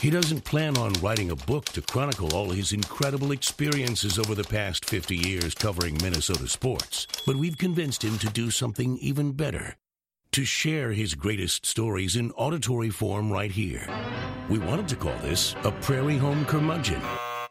He doesn't plan on writing a book to chronicle all his incredible experiences over the past 50 years covering Minnesota sports, but we've convinced him to do something even better to share his greatest stories in auditory form right here. We wanted to call this a Prairie Home Curmudgeon,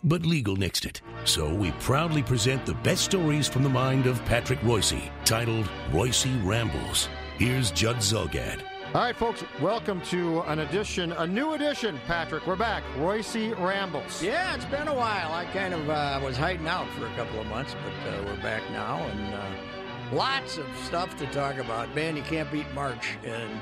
but legal nixed it. So we proudly present the best stories from the mind of Patrick Reusse, titled Reusse Rambles. Here's Judd Zulgad. All right, folks, welcome to an edition, a new edition, Patrick. We're back. Reusse Rambles. Yeah, it's been a while. I kind of uh, was hiding out for a couple of months, but uh, we're back now, and uh, lots of stuff to talk about. Man, you can't beat March, and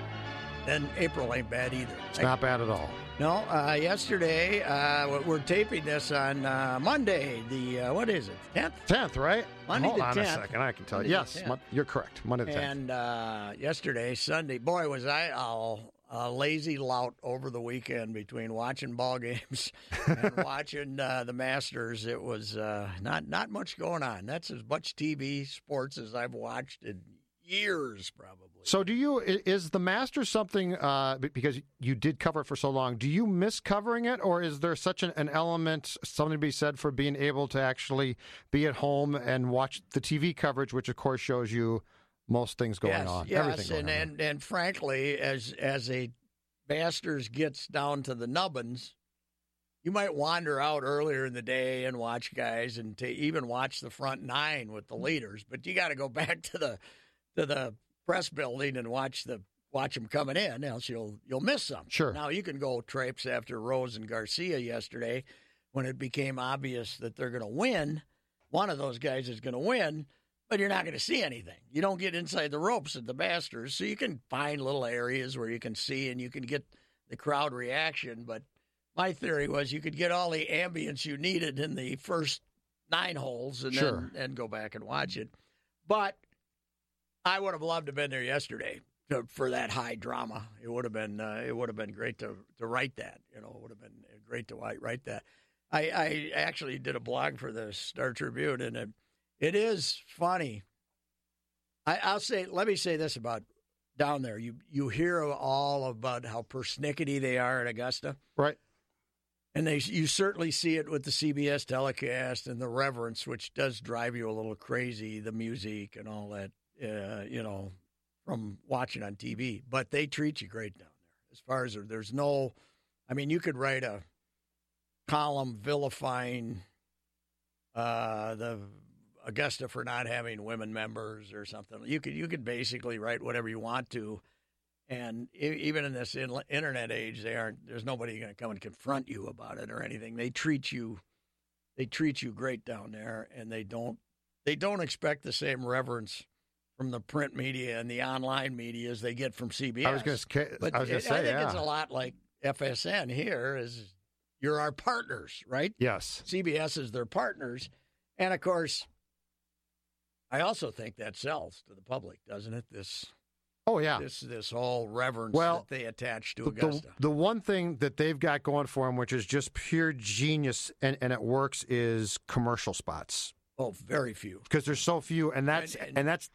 then April ain't bad either. It's not bad at all. No, uh, yesterday, uh, we're taping this on uh, Monday, the, uh, what is it, 10th? 10th, right? Monday Hold on 10th. a second. I can tell you. Monday the Yes, 10th. Mon- you're correct. Monday the 10th. And uh, yesterday, Sunday, boy, was I a, a lazy lout over the weekend between watching ball games and watching uh, the Masters. It was uh, not not much going on. That's as much TV sports as I've watched in years, probably. So, do you is the Masters something uh, because you did cover it for so long? Do you miss covering it, or is there such an, an element, something to be said for being able to actually be at home and watch the TV coverage, which of course shows you most things going yes, on, yes, and, on. and and frankly, as as a Masters gets down to the nubbins, you might wander out earlier in the day and watch guys, and to even watch the front nine with the leaders. But you got to go back to the to the press building and watch the watch them coming in, else you'll you'll miss some. Sure. Now you can go traipse after Rose and Garcia yesterday when it became obvious that they're going to win. One of those guys is going to win but you're not going to see anything. You don't get inside the ropes at the Masters, so you can find little areas where you can see and you can get the crowd reaction. But my theory was you could get all the ambience you needed in the first nine holes and Sure. then and go back and watch it. But I would have loved to have been there yesterday to, for that high drama. It would have been uh, it would have been great to to write that. You know, it would have been great to write, write that. I, I actually did a blog for the Star Tribune, and it, it is funny. I, I'll say, let me say this about down there. You you hear all about how persnickety they are at Augusta, right? and they you certainly see it with the CBS telecast and the reverence, which does drive you a little crazy. The music and all that, uh, you know, from watching on TV. But they treat you great down there. As far as there's no, I mean, you could write a column vilifying uh, the Augusta for not having women members or something. You could you could basically write whatever you want to, and even in this internet age, they aren't. There's nobody going to come and confront you about it or anything. They treat you, they treat you great down there, and they don't they don't expect the same reverence from the print media and the online media as they get from CBS. I was going to. But I was going it- to say, I think yeah. it's a lot like FSN here. Is you're our partners, right? Yes. CBS is their partners, and of course, I also think that sells to the public, doesn't it? This Oh yeah. this this whole reverence Well, that they attach to The- the, Augusta. the one thing that they've got going for them, which is just pure genius, and, and it works, is commercial spots oh, very few. because there's so few, and that's And- and, and- that's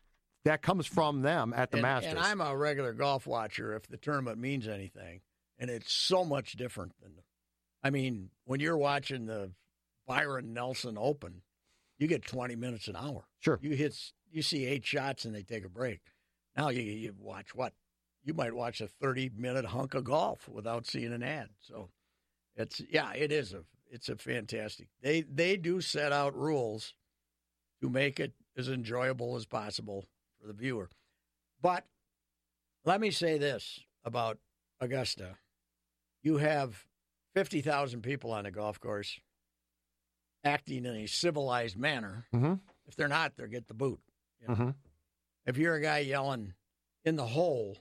that comes from them at the and, Masters. and I'm a regular golf watcher. If the tournament means anything, and it's so much different than, I mean, when you're watching the Byron Nelson Open, you get 20 minutes an hour. Sure. You hit, you see eight shots and they take a break. Now you you watch what? You might watch a 30 minute hunk of golf without seeing an ad. So it's yeah, it is a it's a fantastic. They they do set out rules to make it as enjoyable as possible for the viewer. But let me say this about Augusta. You have 50,000 people on a golf course acting in a civilized manner. hmm If they're not, they'll get the boot. you know. hmm If you're a guy yelling in the hole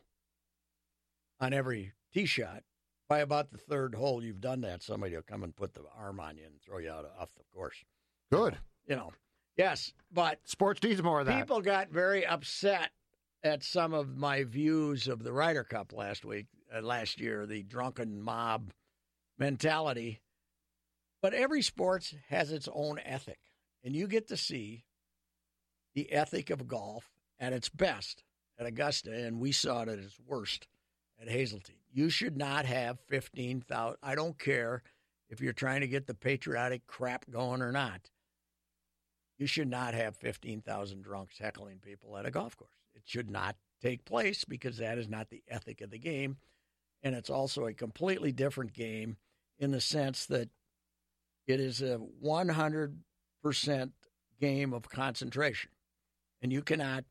on every tee shot, by about the third hole, you've done that. Somebody will come and put the arm on you and throw you out of, off the course. Good. You know, yes, but Sports needs more of that. people got very upset at some of my views of the Ryder Cup last week, uh, last year, the drunken mob mentality. But every sports has its own ethic, and you get to see the ethic of golf at its best at Augusta, and we saw it at its worst at Hazeltine. You should not have 15,000. I don't care if you're trying to get the patriotic crap going or not. You should not have 15,000 drunks heckling people at a golf course. It should not take place because that is not the ethic of the game. And it's also a completely different game in the sense that it is a 100% game of concentration. And you cannot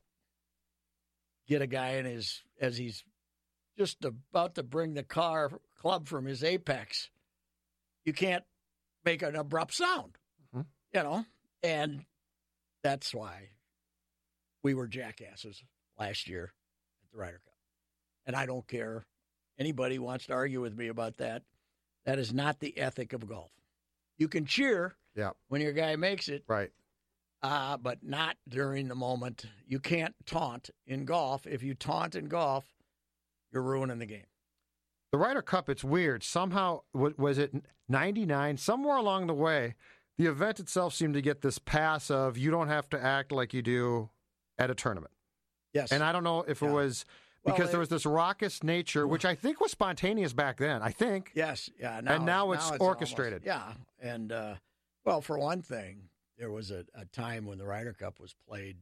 get a guy in his, as he's just about to bring the car club from his apex, you can't make an abrupt sound, mm-hmm. you know? And that's why we were jackasses last year at the Ryder Cup. And I don't care. Anybody wants to argue with me about that. That is not the ethic of golf. You can cheer yeah. when your guy makes it. Right. Uh, but not during the moment. You can't taunt in golf. If you taunt in golf, you're ruining the game. The Ryder Cup, it's weird. Somehow, was it 99? Somewhere along the way, the event itself seemed to get this pass of you don't have to act like you do at a tournament. Yes. And I don't know if yeah. it was because well, it, there was this raucous nature, which I think was spontaneous back then. I think. Yes. Yeah. Now, and now it's, now it's orchestrated. Almost, yeah. And, uh, well, for one thing, there was a, a time when the Ryder Cup was played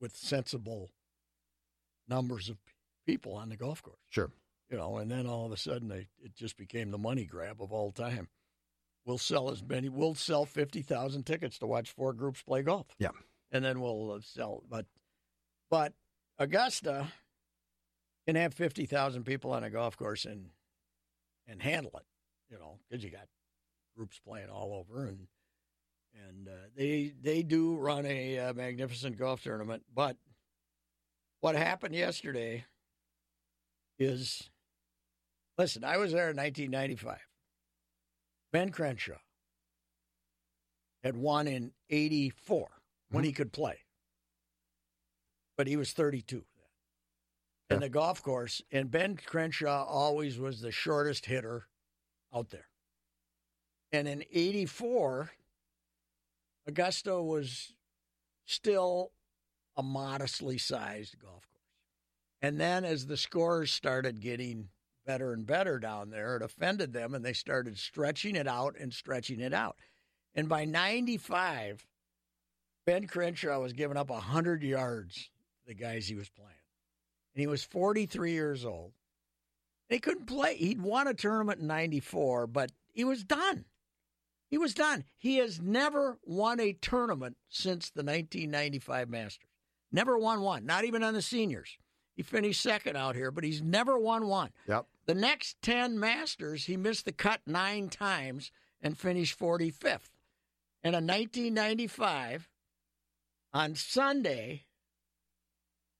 with sensible numbers of people on the golf course. Sure. You know, and then all of a sudden they, it just became the money grab of all time. We'll sell as many. We'll sell fifty thousand tickets to watch four groups play golf. Yeah, and then we'll uh, sell. But, but Augusta can have fifty thousand people on a golf course and and handle it. You know, because you got groups playing all over, and and uh, they they do run a uh, magnificent golf tournament. But what happened yesterday is, listen, I was there in 1995. Ben Crenshaw had won in 84 mm-hmm. when he could play. But he was 32 then. Yeah. And the golf course, and Ben Crenshaw always was the shortest hitter out there. And in 84, Augusta was still a modestly sized golf course. And then as the scores started getting better and better down there. It offended them, and they started stretching it out and stretching it out. And by 95, Ben Crenshaw was giving up 100 yards the guys he was playing. And he was 43 years old. He couldn't play. He'd won a tournament in 94, but he was done. He was done. He has never won a tournament since the 1995 Masters. Never won one, not even on the seniors. He finished second out here, but he's never won one. Yep. The next 10 Masters, he missed the cut nine times and finished 45th. And in 1995, on Sunday,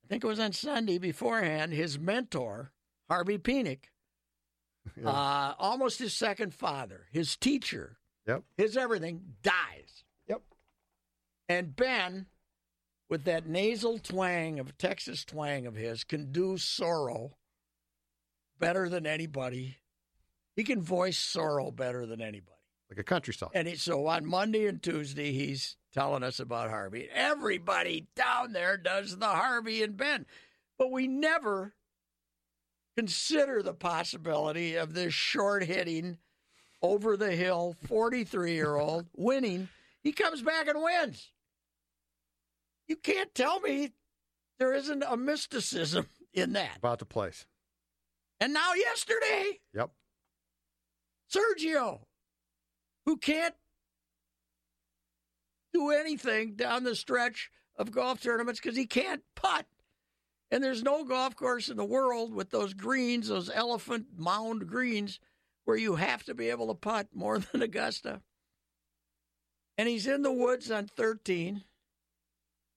I think it was on Sunday beforehand, his mentor, Harvey Penick, yeah. uh, almost his second father, his teacher, yep. his everything, dies. Yep. And Ben, with that nasal twang of Texas twang of his, can do sorrow better than anybody. He can voice sorrow better than anybody. Like a country song. And he, so on Monday and Tuesday, he's telling us about Harvey. Everybody down there does the Harvey and Ben. But we never consider the possibility of this short hitting, over the hill, 43 year old winning. He comes back and wins. You can't tell me there isn't a mysticism in that. About the place. And now yesterday, yep, Sergio, who can't do anything down the stretch of golf tournaments because he can't putt. And there's no golf course in the world with those greens, those elephant mound greens, where you have to be able to putt more than Augusta. And he's in the woods on 13.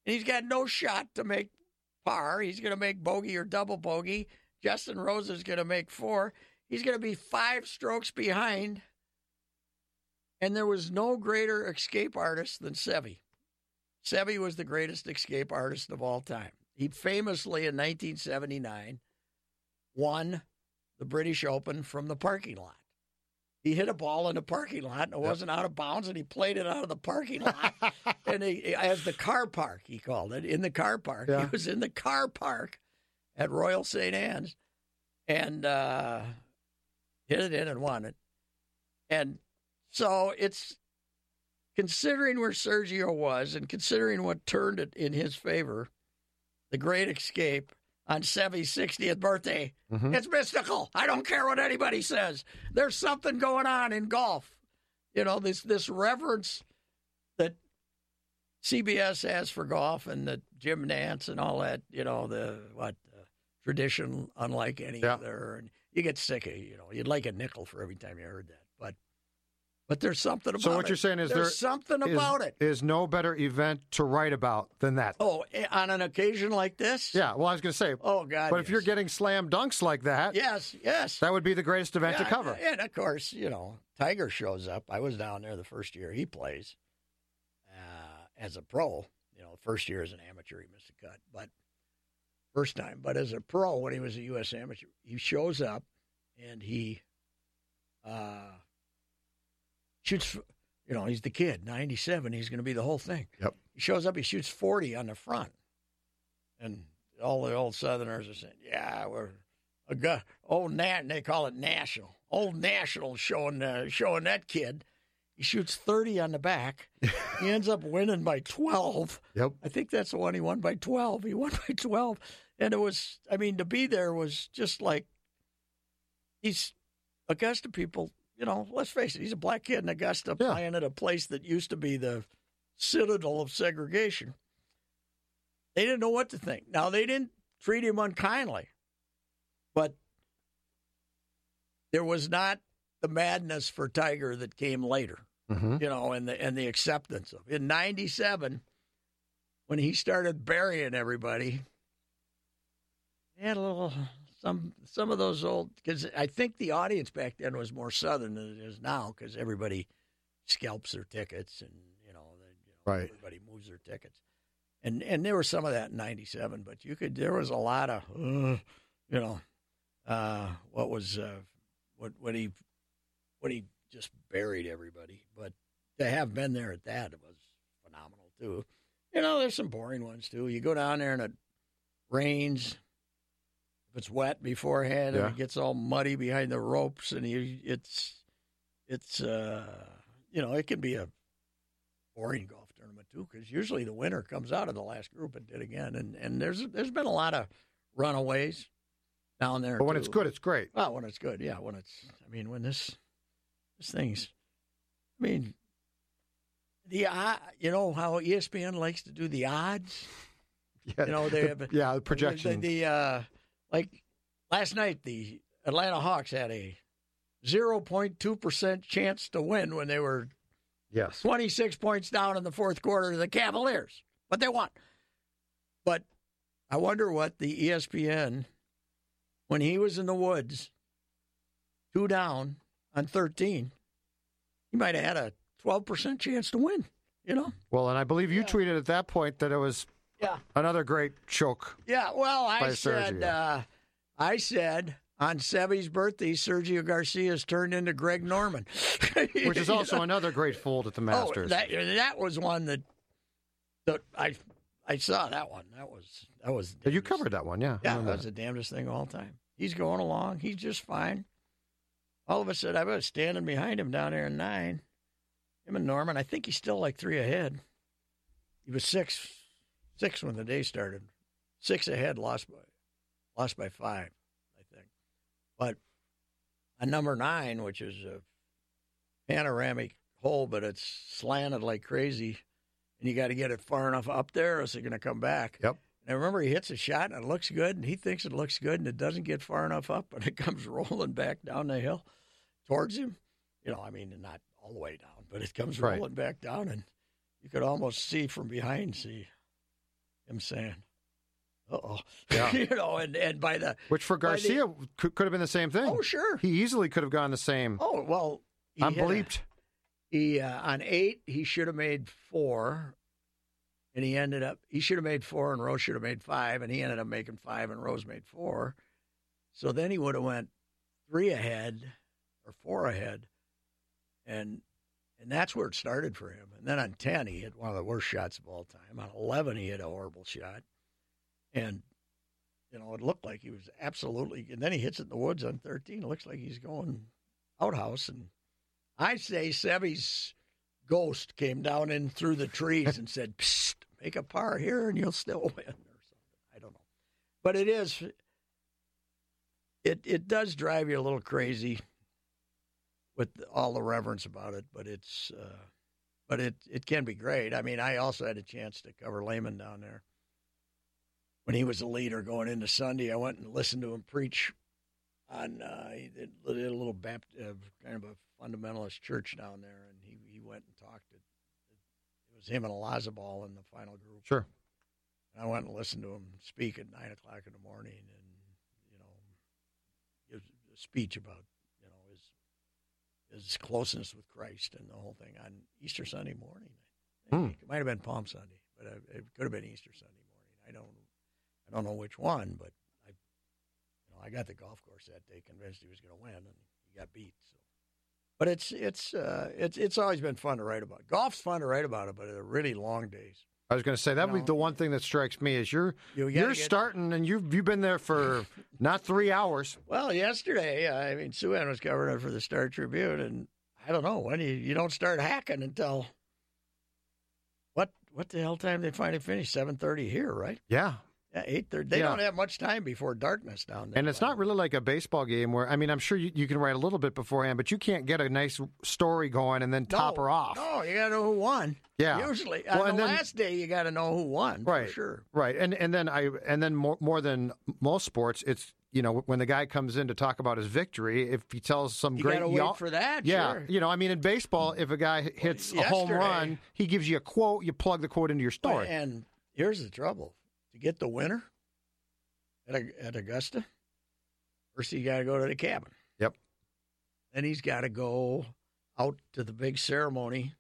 He's got no shot to make par. He's going to make bogey or double bogey. Justin Rose is going to make four. He's going to be five strokes behind. And there was no greater escape artist than Seve. Seve was the greatest escape artist of all time. He famously, in 1979, won the British Open from the parking lot. He hit a ball in the parking lot and it wasn't out of bounds, and he played it out of the parking lot. and he, as the car park, he called it, in the car park. Yeah. He was in the car park at Royal St. Anne's. and uh, hit it in and won it. And so it's considering where Sergio was and considering what turned it in his favor, the great escape on Seve's 60th birthday. Mhm. It's mystical. I don't care what anybody says. There's something going on in golf. You know, this this reverence that CBS has for golf and the Jim Nantz and all that, you know, the what uh, tradition unlike any Yeah. other and you get sick of, you know, you'd like a nickel for every time you heard that. But but there's something about it. So what it. you're saying is there's there something is- about it. is no better event to write about than that. Oh, eh, on an occasion like this? Yeah, well, I was going to say, Oh God. but if you're getting slam dunks like that, Yes, yes. that would be the greatest event to cover. And of course, you know, Tiger shows up. I was down there the first year he plays uh, as a pro. You know, first year as an amateur, he missed a cut, but first time. But as a pro, when he was a U.S. amateur, he shows up and he uh, shoots. You know, he's the kid, ninety-seven. He's going to be the whole thing. Yep. He shows up. He shoots forty on the front, and all the old Southerners are saying, "Yeah, we're a guy, old Nat, and they call it national. Old national showing uh, showing that kid. He shoots thirty on the back. he ends up winning by twelve. Yep. I think that's the one he won by twelve. He won by twelve, and it was. I mean, to be there was just like these Augusta people. You know, let's face it. He's a black kid in Augusta Yeah. playing at a place that used to be the citadel of segregation. They didn't know what to think. Now they didn't treat him unkindly, but there was not the madness for Tiger that came later hmm you know, and the and the acceptance of in '97 when he started burying everybody. He had a little some some of those old because I think the audience back then was more southern than it is now because everybody scalps their tickets and you know, they, you know Right. everybody moves their tickets, and and there was some of that in '97, but you could there was a lot of uh, you know uh, what was uh, what what he what he just buried everybody. But to have been there at that it was phenomenal too. You know, there's some boring ones too. You go down there and it rains. If it's wet beforehand Yeah. and it gets all muddy behind the ropes, and you, it's it's uh, you know it can be a boring golf tournament too because usually the winner comes out of the last group and did again, and and there's there's been a lot of runaways down there. But when it's good, it's great. Well, when it's good, yeah. When it's, I mean, when this, this thing's, I mean, the odd, you know how ESPN likes to do the odds. Yeah, You know they the- have yeah, the The, projection. the uh, like last night, the Atlanta Hawks had a zero point two percent chance to win when they were yes. 26 points down in the fourth quarter to the Cavaliers, but they won. But I wonder what the ESPN, when he was in the woods, two down on 13, he might have had a 12% chance to win, you know? Well, and I believe you Yeah. tweeted at that point that it was Yeah. another great choke. Yeah, well, I said, uh, I said on Seve's birthday, Sergio Garcia's turned into Greg Norman. Which is also another great fold at the Masters. Oh, that that was one that that I I saw that one. That was that was. You covered that one, yeah. Yeah, that remember was the damnedest thing of all time. He's going along. He's just fine. All of a sudden, I was standing behind him down there in nine. Him and Norman. I think he's still like three ahead. He was six, six when the day started. Six ahead, lost by, lost by five, I think. But on number nine, which is a panoramic hole, but it's slanted like crazy, and you got to get it far enough up there, or else it's going to come back. Yep. And I remember he hits a shot and it looks good, and he thinks it looks good, and it doesn't get far enough up, and it comes rolling back down the hill towards him. You know, I mean, not all the way down, but it comes Right. rolling back down, and you could almost see from behind, see him saying, "Uh oh," Yeah. you know, and and by the Which for by the- Garcia could, could have been the same thing. oh sure, He easily could have gone the same. oh well, I'm hit a- bleeped. He uh, on eight, he should have made four, and he ended up he should have made four, and Rose should have made five, and he ended up making five, and Rose made four. So then he would have went three ahead or four ahead, and and that's where it started for him. And then on ten, he hit one of the worst shots of all time. On eleven, he hit a horrible shot, and you know, it looked like he was absolutely. And then he hits it in the woods on 13. It looks like he's going outhouse. And I say Seve's ghost came down in through the trees and said, Psst, make a par here and you'll still win or something. I don't know. But it is, it, it does drive you a little crazy with all the reverence about it, but it's, uh, but it, it can be great. I mean, I also had a chance to cover Lehman down there when he was a leader going into Sunday. I went and listened to him preach on uh, he did, a little Baptist, uh, kind of a fundamentalist church down there, and he, he went and talked. It, it was him and Olazabal in the final group. Sure. And I went and listened to him speak at nine o'clock in the morning, and you know, give a speech about his closeness with Christ and the whole thing on Easter Sunday morning. Hmm. It might have been Palm Sunday, but it could have been Easter Sunday morning. I don't I don't know which one, but I, you know, I got the golf course that day, convinced he was going to win, and he got beat. So, but it's it's uh, it's it's always been fun to write about. Golf's fun to write about it, but they're really long days. I was going to say that would be the one thing that strikes me is you're you you're starting and you've you've been there for not three hours. Well, yesterday, I mean, Sue Ann was covering it for the Star Tribune, and I don't know when you you don't start hacking until what what the hell time they finally finish? Seven thirty here, right? Yeah, Yeah, eight thirty. They Yeah. don't have much time before darkness down there. and it's not really like a baseball game where I mean I'm sure you, you can write a little bit beforehand, but you can't get a nice story going and then top her off. No, you got to know who won. Yeah. Usually, Well, on and the then- last day, you got to know who won. Right. For sure. Right, and and then I and then more more than most sports, it's you know when the guy comes in to talk about his victory, if he tells some You great got to yaw- wait for that. yeah, sure. you know, I mean, in baseball, if a guy hits a home run, he gives you a quote. You plug the quote into your story. And here's the trouble: to get the winner at at Augusta, first you got to go to the cabin. Yep. Then he's got to go out to the big ceremony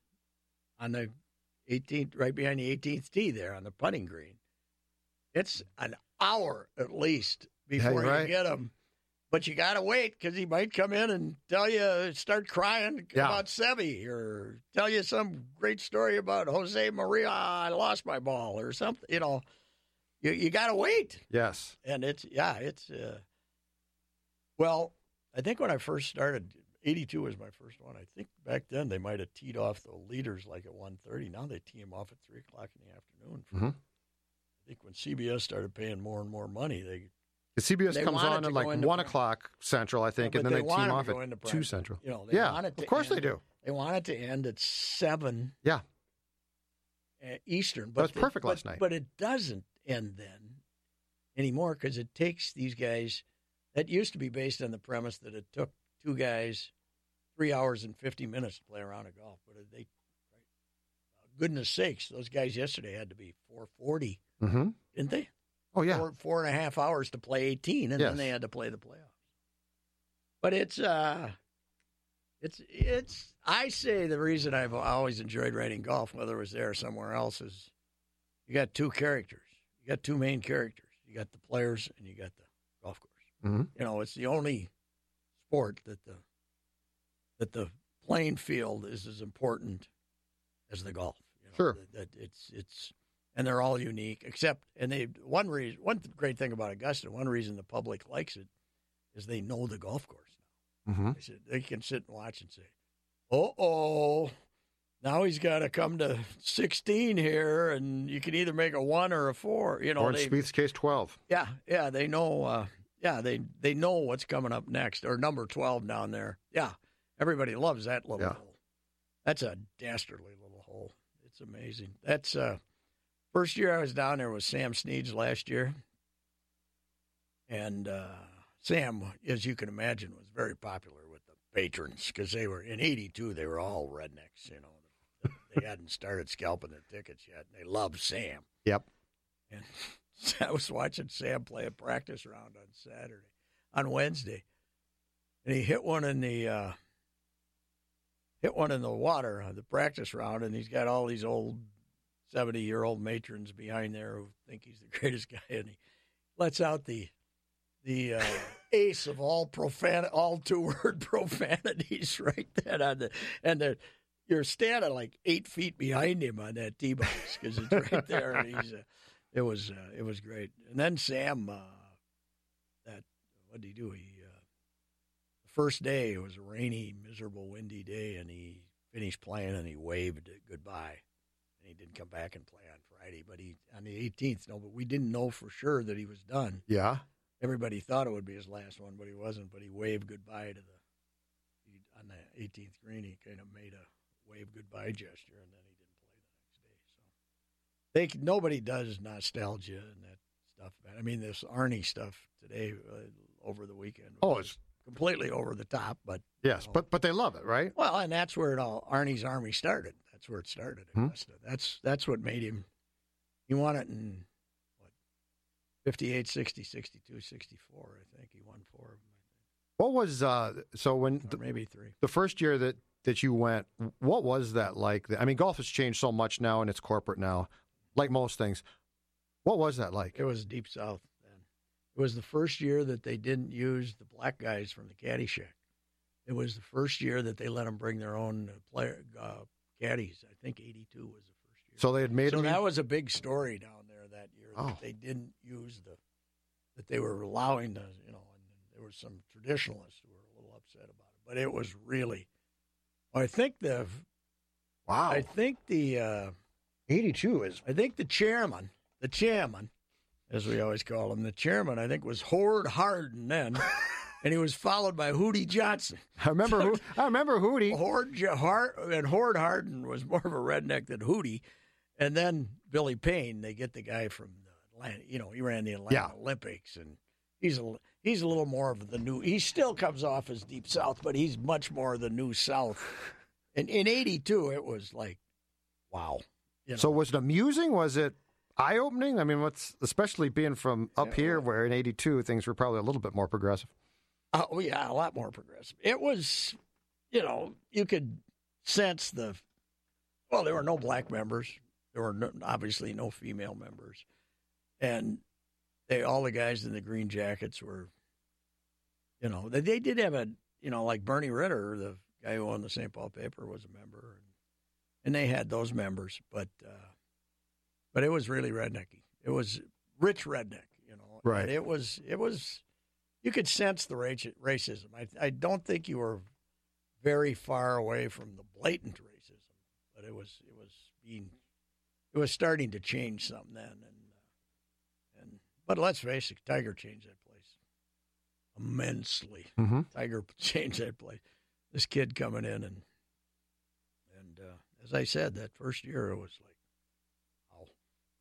on the 18th, right behind the 18th tee there on the putting green. It's an hour at least before you're you get him. But you got to wait because he might come in and tell you, start crying Yeah. about Seve or tell you some great story about Jose Maria. I lost my ball or something. You know, you, you got to wait. yes, And it's, yeah, it's, uh, well, I think when I first started, 82 was my first one. I think back then they might have teed off the leaders like at 1.30. Now they tee them off at 3 o'clock in the afternoon. Mhm. I think when CBS started paying more and more money, they the CBS They comes on at like one prime. o'clock central, I think, but and then they they, team off to go into at two central. You know, Yeah, of course they do. They want it to end at seven Yeah, uh, Eastern. That was the- perfect but- last night. But it doesn't end then anymore because it takes these guys. That used to be based on the premise that it took two guys three hours and fifty minutes to play around a golf. But they, goodness sakes, those guys yesterday had to be four forty, hmm didn't they? Oh yeah, four, four and a half hours to play 18, and Yes. then they had to play the playoffs. But it's, uh, it's, it's, I say the reason I've always enjoyed writing golf, whether it was there or somewhere else, is you got two characters. You got two main characters. You got the players and you got the golf course. hmm You know, it's the only sport that the, that the playing field is as important as the golf. You know, Sure. That, that it's, it's, and they're all unique except and they one reason one great thing about augusta one reason the public likes it is they know the golf course now they, said, they can sit and watch and say "Oh oh now he's got to come to 16 here and you can either make a one or a four you know or in they, Spieth's case, twelve. yeah yeah they know uh, yeah they they know what's coming up next or number 12 down there yeah everybody loves that little Yeah. hole that's a dastardly little hole it's amazing that's uh First year I was down there was Sam Snead's last year. And uh, Sam, as you can imagine, was very popular with the patrons because they were in 82, they were all rednecks, you know. They hadn't started scalping their tickets yet. They loved Sam. Yep. And I was watching Sam play a practice round on Saturday, on Wednesday. And he hit one in the. Uh, hit one in the water on the practice round, and he's got all these old 70 year old matrons behind there who think he's the greatest guy, and he lets out the the uh, ace of all profan all two word profanities right then on the and the you're standing like eight feet behind him on that tee box because it's right there, and he's uh, it was uh, it was great. And then Sam uh, what did he do? He uh, the first day it was a rainy, miserable, windy day, and he finished playing and he waved goodbye, and he didn't come back and play on Friday. But he on the 18th, no, but we didn't know for sure that he was done. Yeah. Everybody thought it would be his last one, but he wasn't. But he waved goodbye to the he, on the 18th green. He kind of made a wave goodbye gesture, and then he didn't play the next day. So they nobody does nostalgia and that stuff. man. I mean, this Arnie stuff today uh, over the weekend. Oh, it's completely over the top, but yes, but but they love it, right? well, and that's where it all Arnie's army started. That's where it started. Hmm. That's that's what made him. He won it in what 58, 60, 62, 64. I think he won four of them. What was uh? So when the, maybe three. the first year that that you went, what was that like? I mean, golf has changed so much now, and it's corporate now, like most things. What was that like? It was deep south then. It was the first year that they didn't use the black guys from the caddy shack. It was the first year that they let them bring their own uh, player uh, caddies. I think '82 was the first year. So they had made so them. that was a big story down there that year. Oh. That they didn't use the that they were allowing the you know, and there were some traditionalists who were a little upset about it. But it was really, I think the wow, I think the uh, eighty-two is I think the chairman, the chairman, as we always call him, the chairman, I think was Hord Hardin then, and he was followed by Hootie Johnson. I remember who I remember Hootie. Horde Ja- and Hord Hardin was more of a redneck than Hootie, and then Billy Payne. They get the guy from the Atlanta. You know, he ran the Atlanta Yeah. Olympics, and he's a he's a little more of the new. He still comes off as Deep South, but he's much more the New South. And in '82, it was like, wow. You know? So was it amusing? Was it eye opening? I mean, what's especially being from up Yeah, here, where in '82 things were probably a little bit more progressive. Oh yeah, a lot more progressive. It was, you know, you could sense the. Well, there were no black members. There were no, obviously no female members, and they all the guys in the green jackets were. You know, they, they did have a you know like Bernie Ridder, the guy who owned the St. Paul paper, was a member, and, and they had those members, but uh, but it was really rednecky. It was rich redneck, you know. Right. And it was it was you could sense the raci- racism. I I don't think you were very far away from the blatant racism, but it was it was being it was starting to change something then, and uh, and but let's face it, Tiger changed that place immensely. Mm-hmm. Tiger changed that place. This kid coming in and and uh, as I said, that first year it was like, oh,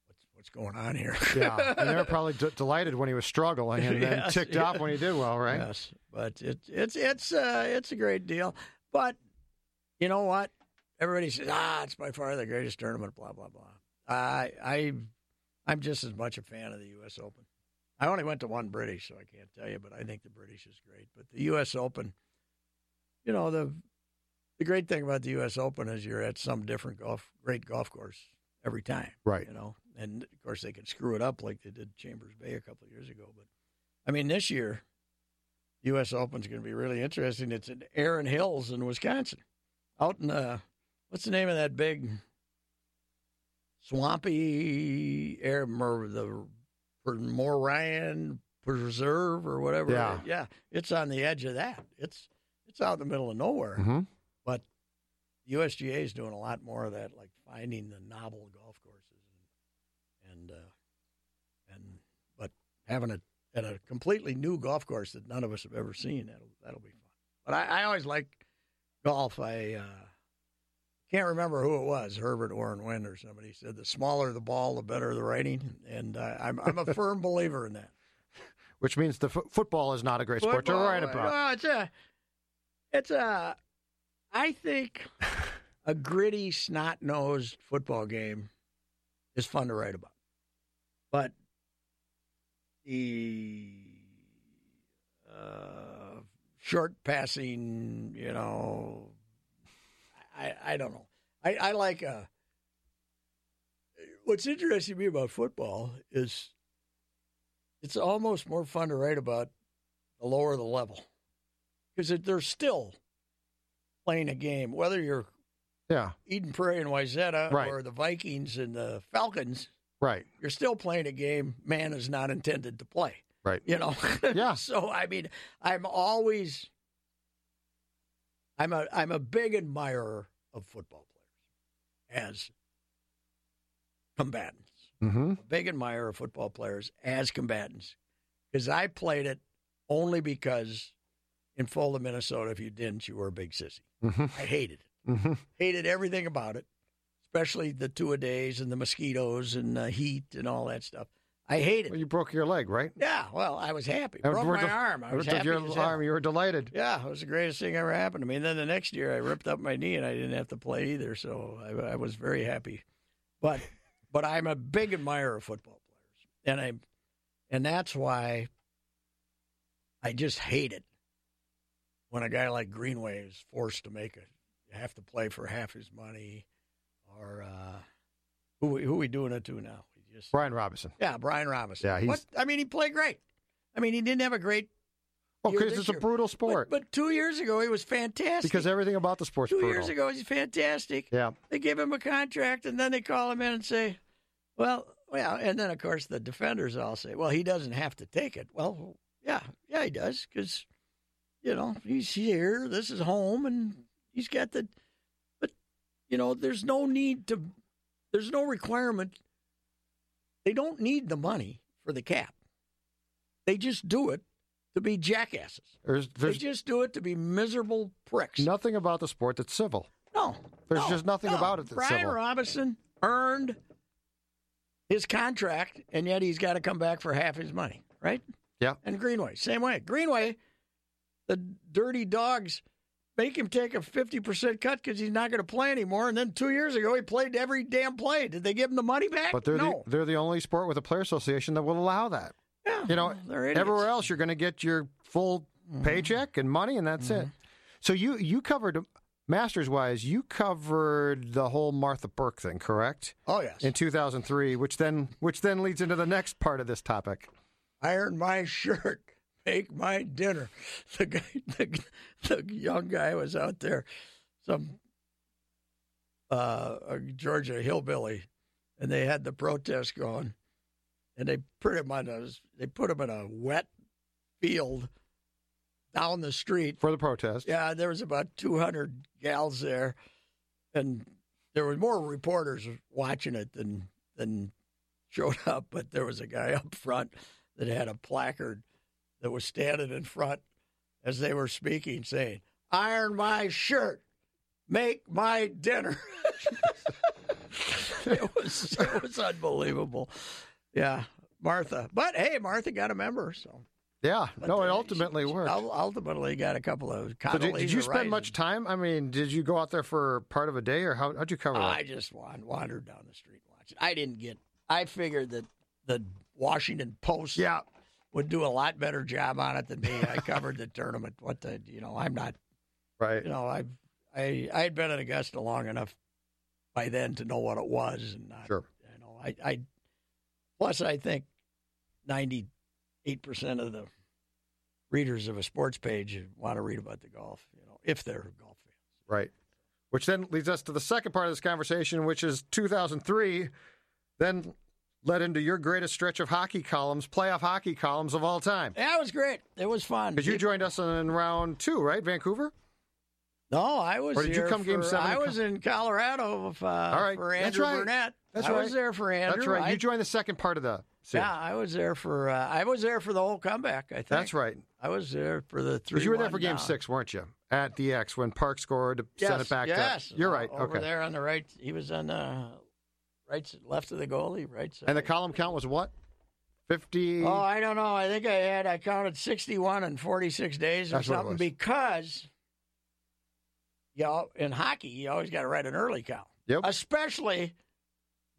what's what's going on here? Yeah, and they were probably d- delighted when he was struggling, and then Yes, ticked yeah. off when he did well, right? Yes, but it, it's it's uh, it's a great deal. But you know what? Everybody says, ah, it's by far the greatest tournament. Blah blah blah. I I I'm just as much a fan of the U.S. Open. I only went to one British, so I can't tell you, but I think the British is great. But the U.S. Open, you know the the great thing about the U.S. Open is you're at some different golf, great golf course every time Right. you know. And of course, they can screw it up like they did Chambers Bay a couple of years ago. But I mean, this year, U.S. Open's going to be really interesting. It's in Erin Hills in Wisconsin, out in uh, what's the name of that big swampy air, the Moran Preserve or whatever. Yeah. yeah, it's on the edge of that. It's it's out in the middle of nowhere. Mm-hmm. But USGA is doing a lot more of that, like finding the novel golf courses, and and uh, and but having it at a completely new golf course that none of us have ever seen. That'll that'll be fun. But I, I always like golf. I uh, can't remember who it was, Herbert Warren Wind or somebody said the smaller the ball, the better the writing, and uh, I'm I'm a firm believer in that. Which means the f- football is not a great sport to write about. Well, it's a, it's a, I think a gritty, snot nosed football game is fun to write about. But the uh, short passing, you know, I, I don't know. I, I like uh what's interesting to me about football is it's almost more fun to write about the lower the level because they're still playing a game, whether you're Yeah, Eden Prairie and Wayzata Right. or the Vikings and the Falcons. right. You're still playing a game man is not intended to play. Right. You know. Yeah. so I mean, I'm always I'm a I'm a big admirer of football players as combatants. Mm-hmm. A big admirer of football players as combatants because I played it only because in Fulda, Minnesota, if you didn't, you were a big sissy. Mm-hmm. I hated it. Mm-hmm. Hated everything about it, especially the two a days and the mosquitoes and the heat and all that stuff. I Well, it. you broke your leg, right? Yeah, well, I was happy. Uh, Broke my arm. I was happy. your hell. arm. You were delighted. Yeah, it was the greatest thing ever happened to me. And then the next year, I ripped up my knee, and I didn't have to play either. So I, I was very happy. But but I'm a big admirer of football players, and I and that's why I just hate it when a guy like Greenway is forced to make it. You have to play for half his money, or uh, who who we doing it to now? Just Brian Robison. yeah, Brian Robison. Yeah, he's- What? I mean, he played great. I mean, he didn't have a great Oh, because it's a year. brutal but, sport. but two years ago, he was fantastic. because everything about the sport's two brutal. years ago, he's fantastic. Yeah. They give him a contract, and then they call him in and say, "Well, well," and then of course the defenders all say, "Well, he doesn't have to take it." Well, yeah, yeah, he does because you know he's here. This is home, and he's got the. But you know, there's no need to. There's no requirement. They don't need the money for the cap. They just do it to be jackasses. There's They just do it to be miserable pricks. nothing about the sport that's civil. No, There's no, just nothing no. about it that's Brian civil. Robison earned his contract, and yet he's got to come back for half his money, right? Yeah. And Greenway, same way. Greenway, the dirty dogs make him take a fifty percent cut because he's not going to play anymore. And then two years ago, he played every damn play. Did they give him the money back? But they're no. the they're the only sport with a player association that will allow that. yeah, You know, everywhere else you're going to get your full Mm-hmm. paycheck and money, and that's it. So you you covered Masters wise, you covered the whole Martha Burk thing, correct? Oh yes. In 2003, which then which then leads into the next part of this topic. iron my shirt, make my dinner. The guy, the, the young guy was out there, some uh, a Georgia hillbilly, and they had the protest going, and they put him on a they put him in a wet field down the street. For the protest. Yeah, there was about two hundred gals there, and there were more reporters watching it than than showed up. But there was a guy up front that had a placard that was standing in front as they were speaking, saying, "Iron my shirt, make my dinner." it was it was unbelievable. Yeah, Martha. But hey, Martha got a member, so. Yeah. But no, it ultimately she- worked. Ultimately, got a couple of. So did, did you spend much time? I mean, did you go out there for part of a day, or how, how'd you cover I just wandered down the street watching. I didn't get. I figured that the Washington Post Yeah. Would do a lot better job on it than me. I covered the tournament. What the you know? I'm not. Right. You know, I've I I had been at Augusta long enough by then to know what it was, and not, Sure. You know, I I plus I think ninety eight percent of the readers of a sports page want to read about the golf. You know, if they're golf fans. Right. Which then leads us to the second part of this conversation, which is 2003, then led into your greatest stretch of hockey columns, playoff hockey columns of all time. Yeah, it was great. It was fun. Because you joined us in round two, right? Vancouver? No, I was. Or did you come game for- seven I was in Colorado uh, All right, for that's right. Brunette. That's I right. was there for Andrew. That's right. I- You joined the second part of the series. yeah, I was there for. Uh, I was there for the whole comeback. I think That's right. I was there for the three. You were there for game down. six, weren't you? At the X when Park scored to Yes, send it back up. yes. up. You're right. Over okay. there on the right, he was on the right, left of the goalie, right side. And the column count was what? 50. Oh, I don't know. I think I had I counted sixty-one in forty-six days or That's something because, you know, in hockey you always got to write an early count, Yep. especially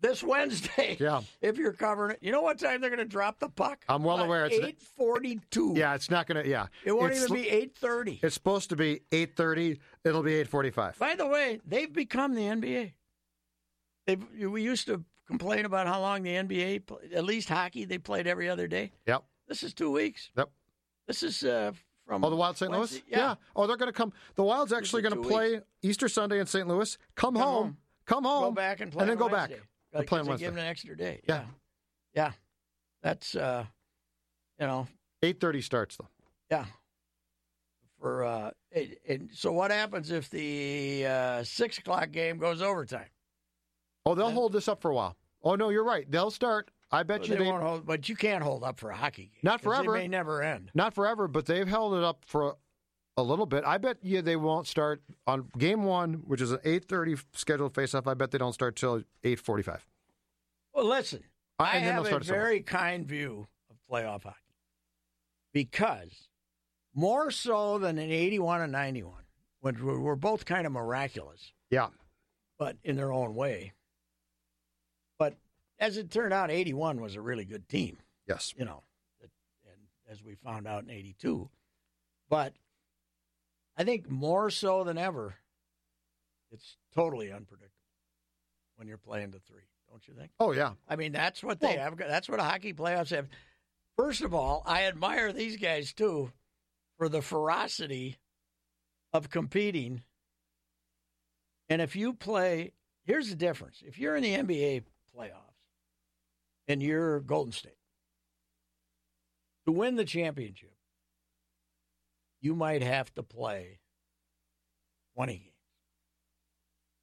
this Wednesday. Yeah. If you're covering it, you know what time they're going to drop the puck? I'm well uh, aware it's- eight forty-two. Yeah, it's not going to. Yeah. it won't It's- even be eight thirty. It's supposed to be 8:30. It'll be 8:45. By the way, they've become the NBA. They've, we used to complain about how long the NBA, at least hockey, they played every other day. Yep. This is two weeks. Yep. This is uh, from Oh, the Wild St. Louis? Wednesday- Yeah. Oh, they're going to come. The Wild's actually going to play Easter Sunday in St. Louis. Come, Come home. home. Come home. Go back and play And then go back. Wednesday. And play on they Wednesday. Give them an extra day. Yeah. Yeah. That's uh, You know, Eight thirty starts though. yeah. For uh, it, it, so what happens if the uh, six o'clock game goes overtime? Oh, they'll hold this up for a while. Oh no, you're right. They'll start. I bet you they they won't hold, but you can't hold up for a hockey game. Not forever. They may never end. not forever, but they've held it up for a, little bit. I bet you they won't start on game one, which is an eight thirty scheduled faceoff. I bet they don't start till eight forty five. Well, listen, Uh, I then have a start at seven. very kind view of playoff hockey because more so than in 81 and 91, when we were both kind of miraculous, Yeah, but in their own way. As it turned out, 81 was a really good team, yes. you know, and as we found out in 82. But I think more so than ever, it's totally unpredictable when you're playing to three, don't you think? Oh yeah. I mean, that's what they Well- have. That's what hockey playoffs have. First of all, I admire these guys too for the ferocity of competing. And if you play, here's the difference: if you're in the NBA playoffs and you're Golden State to win the championship, you might have to play 20 games.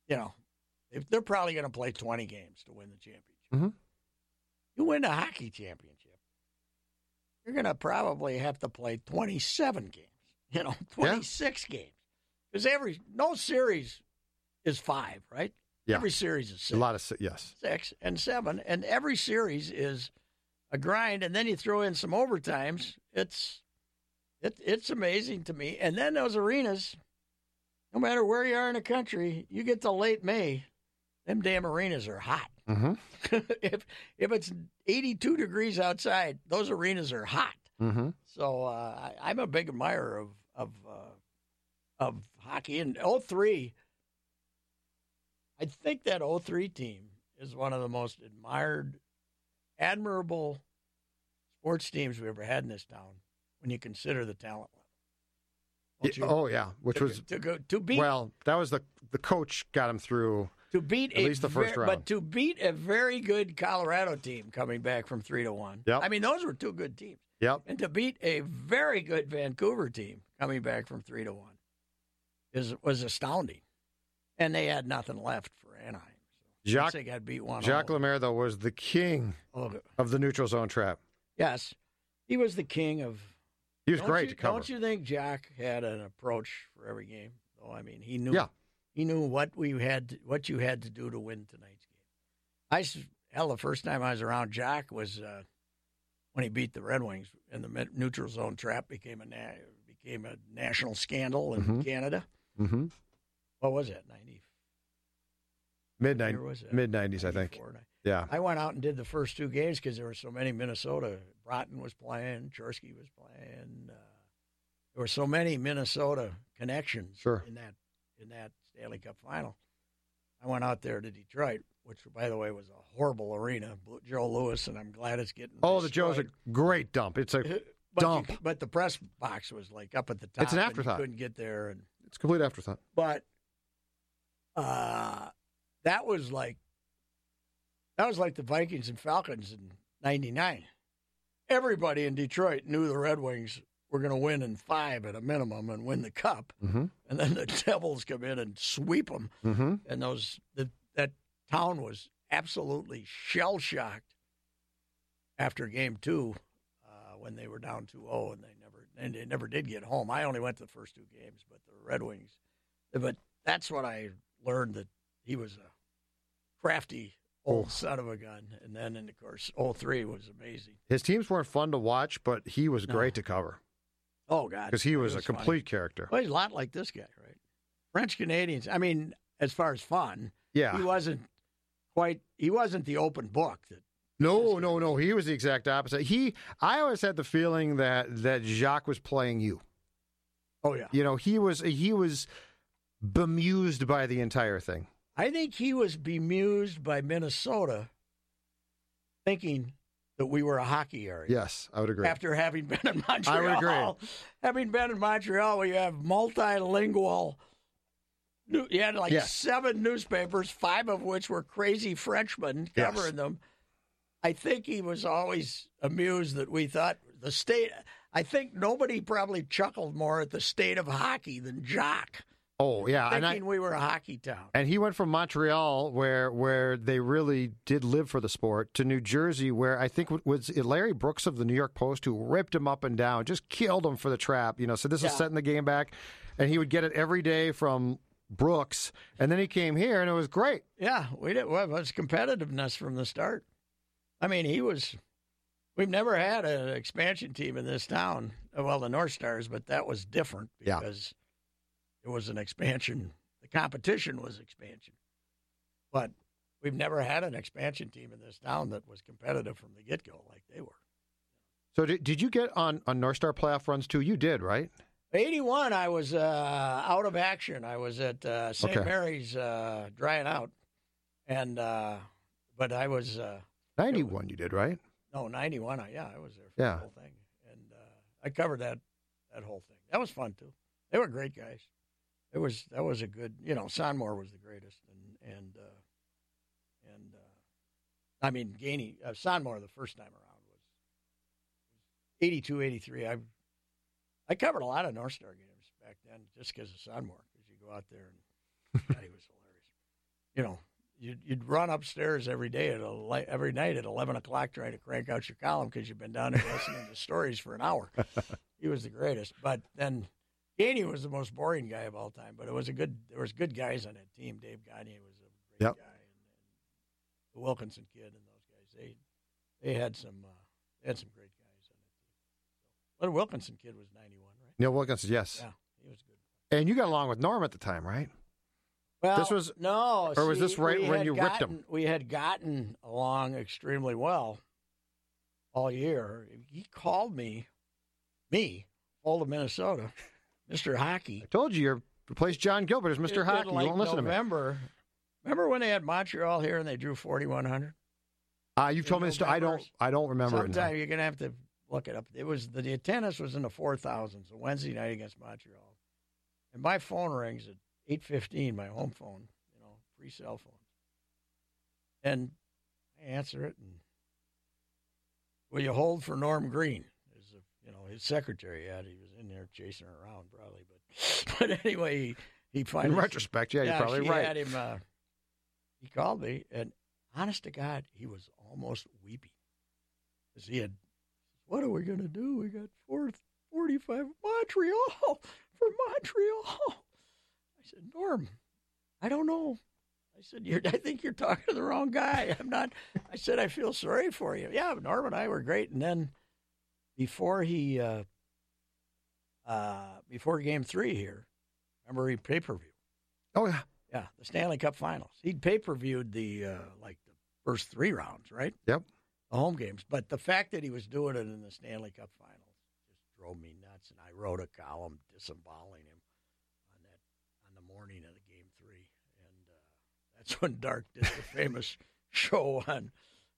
You know, if they're probably going to play 20 games to win the championship. Mhm. You win the hockey championship, you're going to probably have to play 27 games, you know, 26 games. Because every, no series is five, right? Yeah. Every series is six A lot of yes. six and seven, and every series is a grind, and then you throw in some overtimes. It's it, it's amazing to me. And then those arenas, no matter where you are in the country, you get to late May, them damn arenas are hot. Mm-hmm. if if it's 82 degrees outside, those arenas are hot. Mm-hmm. So uh, I, I'm a big admirer of of uh, of hockey. And 03, I think that 03 team is one of the most admired, admirable sports teams we ever had in this town. When you consider the talent level, Don't? Oh yeah, which to, was to go to beat well. That was the the coach got him through. to beat at least the first ver- round. but to beat a very good Colorado team coming back from three to one. Yep. I mean those were two good teams. Yep. And to beat a very good Vancouver team coming back from three to one is was astounding. And they had nothing left for Anaheim. So Jacques they got beat one. Jacques. Lemaire though was the king Oh, of the neutral zone trap. yes, he was the king of. He was great you- to cover. Don't you think Jack had an approach for every game? Oh, I mean, he knew. Yeah. He knew what we had, to, what you had to do to win tonight's game. I s- hell, the first time I was around Jack was uh, when he beat the Red Wings, and the neutral zone trap became a na- became a national scandal in Mhm. Canada. Mm-hmm. What was it? Ninety. Mid it? mid nineties, I think. 94, Yeah. I went out and did the first two games because there were so many Minnesota. Broten was playing, Chorske was playing. Uh, there were so many Minnesota connections Sure. in that in that Stanley Cup final. I went out there to Detroit, which by the way was a horrible arena. Joe Louis, and I'm glad it's getting. Oh, the Joe's a great dump. It's a but dump. You, but the press box was like up at the top. It's an afterthought. couldn't get there, and it's a complete afterthought. but uh, that was like that was like the Vikings and Falcons in '99. Everybody in Detroit knew the Red Wings were going to win in five at a minimum and win the cup, Mm-hmm. and then the Devils come in and sweep them, Mm-hmm. and those the, that town was absolutely shell shocked after Game Two uh, when they were down 2-0 and they never and they never did get home. I only went to the first two games, but the Red Wings. But that's what I learned that he was a crafty old Oh. son of a gun. And then, and of course, 03 was amazing. His teams weren't fun to watch, but he was No. great to cover Oh God, because he was, a funny. complete character. Well, he's a lot like this guy, right? French Canadians. I mean, as far as fun, Yeah. he wasn't quite. He wasn't the open book that. No, no, no. He was the exact opposite. He, I always had the feeling that that Jacques was playing you. Oh yeah, You know, he was he was bemused by the entire thing. I think he was bemused by Minnesota, thinking that we were a hockey area. Yes, I would agree. After having been in Montreal, I would agree. having been in Montreal, where you have multilingual. You had like Yes. seven newspapers, five of which were crazy Frenchmen Yes. covering them. I think he was always amused that we thought the state. I think nobody probably chuckled more at the state of hockey than Jock, Oh yeah, and thinking I we were a hockey town. and he went from Montreal, where where they really did live for the sport, to New Jersey, where I think was it Larry Brooks of the New York Post who ripped him up and down, just killed him for the trap. You know, so this is setting the game back, and he would get it every day from Brooks, and then he came here, and it was great. Yeah, we did. Well, it was competitiveness from the start. I mean, he was. We've never had an expansion team in this town. Well, the North Stars, but that was different Yeah. It was an expansion. The competition was expansion, but we've never had an expansion team in this town that was competitive from the get go like they were. So did, did you get on on North Star playoff runs too? You did, right? 81, I was uh, out of action. I was at uh, St. Okay. Mary's uh, drying out, and uh, but I was. Uh, Ninety one, you did, right? No, ninety one. Yeah, I was there for Yeah. the whole thing, and uh, I covered that that whole thing. That was fun too. They were great guys. It was that was a good. You know, Sonmor was the greatest, and and uh, and uh, I mean Gainey uh, Sonmor the first time around was 82, 83. I I covered a lot of North Star games back then just because of Sonmor, because you go out there and God, he was hilarious. You know, you'd, you'd run upstairs every day at ele- every night at eleven o'clock trying to crank out your column because you've been down there listening to stories for an hour. He was the greatest. But then Gainey was the most boring guy of all time. But it was a good. There was good guys on that team. Dave Gagner was a great Yep. guy, and, the Wilkinson kid and those guys. They they had some uh, they had some great guys on that team. But Wilkinson kid was ninety one, right? Neil Wilkinson, yes. Yeah, he was good. And you got along with Norm at the time, right? Well, This was- no, or was see, this right when you ripped him? We had gotten along extremely well all year. He called me, me, all of Minnesota, Mister Hockey. I told you you replaced John Gilbert as Mr. Hockey. like you won't listen November. Remember when they had Montreal here and they drew forty one hundred? Uh, you've in told me this. I don't. I don't remember it. now. Sometime you're gonna have to look it up. It was the, the attendance was in the four thousands. A Wednesday night against Montreal, and my phone rings at eight fifteen. My home phone, you know, free cell phone, and I answer it and will you hold for Norm Green? You know his secretary had he was in there chasing her around probably, but but anyway he he finally In retrospect, yeah, you're probably right. Had him, uh, he called me, and honest to God, he was almost weepy. Because he had, what are we going to do? We got four, 45 Montreal for Montreal. I said, Norm, I don't know. I said, you're, I think you're talking to the wrong guy. I'm not. I said, I feel sorry for you. Yeah, Norm and I were great. And then before he, uh, uh, before game three here, remember he pay per view. Oh yeah. Yeah, the Stanley Cup Finals. He'd pay per viewed the uh, like the first three rounds, right? Yep. The home games, but the fact that he was doing it in the Stanley Cup Finals just drove me nuts. And I wrote a column disemboweling him on that on the morning of the game three, and uh, that's when Dark did the famous show on